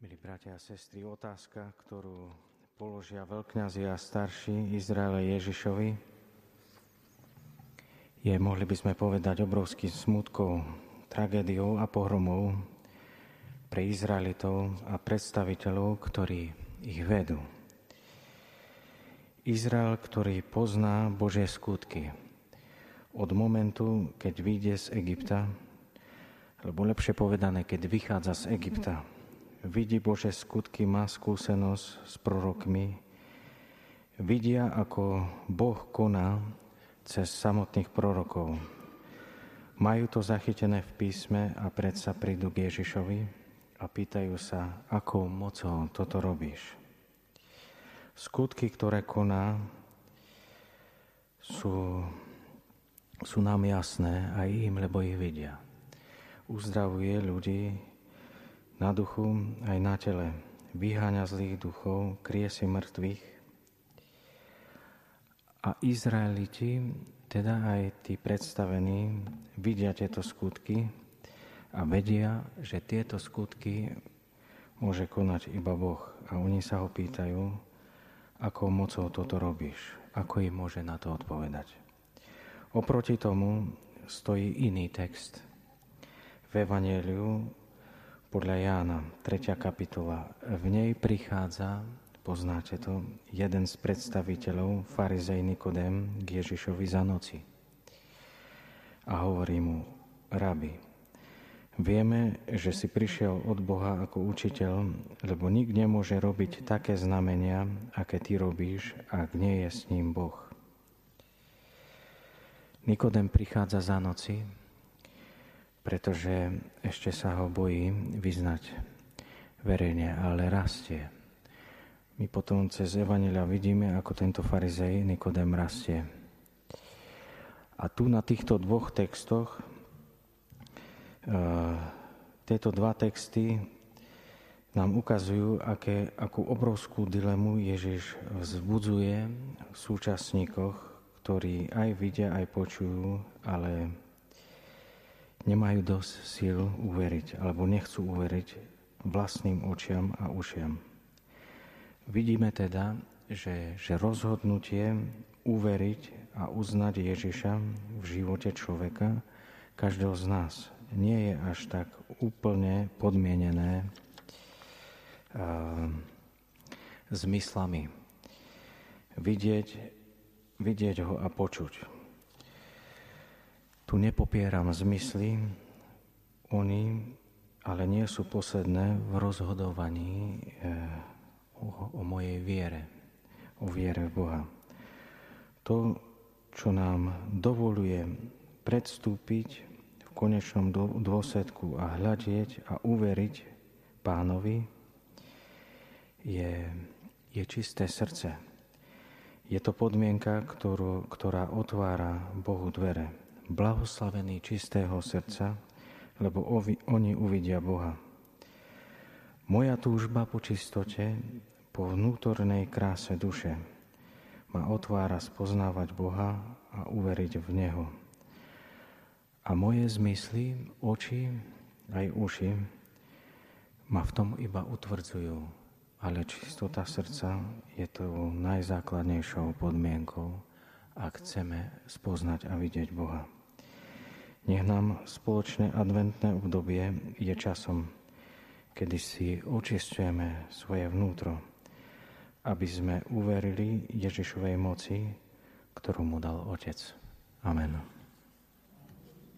Milí bratia a sestry, otázka, ktorú položia veľkňazi a starší Izraele Ježišovi, je, mohli by sme povedať, obrovským smutkou, tragédiou a pohromou pre Izraelitov a predstaviteľov, ktorí ich vedú. Izrael, ktorý pozná Božie skutky od momentu, keď vyjde z Egypta, alebo lepšie povedané, keď vychádza z Egypta, vidí Bože skutky, má skúsenosť s prorokmi, vidia, ako Boh koná cez samotných prorokov. Majú to zachytené v písme a predsa prídu k Ježišovi a pýtajú sa, akou mocou toto robíš. Skutky, ktoré koná, sú, sú nám jasné aj im, lebo ich vidia. Uzdravuje ľudí, na duchu aj na tele. Vyháňa zlých duchov, krie si mŕtvych. A Izraeliti, teda aj tí predstavení, vidia tieto skutky a vedia, že tieto skutky môže konať iba Boh. A oni sa ho pýtajú, ako mocou toto robíš, ako im môže na to odpovedať. Oproti tomu stojí iný text. V Evangeliu podľa Jána, 3. kapitola. V nej prichádza, poznáte to, jeden z predstaviteľov, farizej Nikodem, k Ježišovi za noci. A hovorí mu, rabi, vieme, že si prišiel od Boha ako učiteľ, lebo nik nemôže robiť také znamenia, aké ty robíš, ak nie je s ním Boh. Nikodem prichádza za noci, pretože ešte sa ho bojí vyznať verejne, ale rastie. My potom cez Evangelia vidíme, ako tento farizej Nikodem rastie. A tu na týchto dvoch textoch, e, tieto dva texty nám ukazujú, aké, akú obrovskú dilemu Ježiš vzbudzuje v súčasníkoch, ktorí aj vidia, aj počujú, ale nemajú dosť síl uveriť alebo nechcú uveriť vlastným očiam a ušiam. Vidíme teda, že, že rozhodnutie uveriť a uznať Ježiša v živote človeka, každého z nás, nie je až tak úplne podmienené uh, zmyslami. Vidieť, vidieť ho a počuť. Tu nepopieram zmysly, oni ale nie sú posledné v rozhodovaní eh, o, mojej viere, o viere v Boha. To, čo nám dovoluje predstúpiť v konečnom dôsledku a hľadieť a uveriť pánovi, je, je čisté srdce. Je to podmienka, ktorú, ktorá otvára Bohu dvere blahoslavení čistého srdca, lebo oni uvidia Boha. Moja túžba po čistote, po vnútornej kráse duše ma otvára spoznávať Boha a uveriť v Neho. A moje zmysly, oči, aj uši ma v tom iba utvrdzujú. Ale čistota srdca je to najzákladnejšou podmienkou, ak chceme spoznať a vidieť Boha. Nech nám spoločné adventné obdobie je časom, kedy si očistujeme svoje vnútro, aby sme uverili Ježišovej moci, ktorú mu dal Otec. Amen.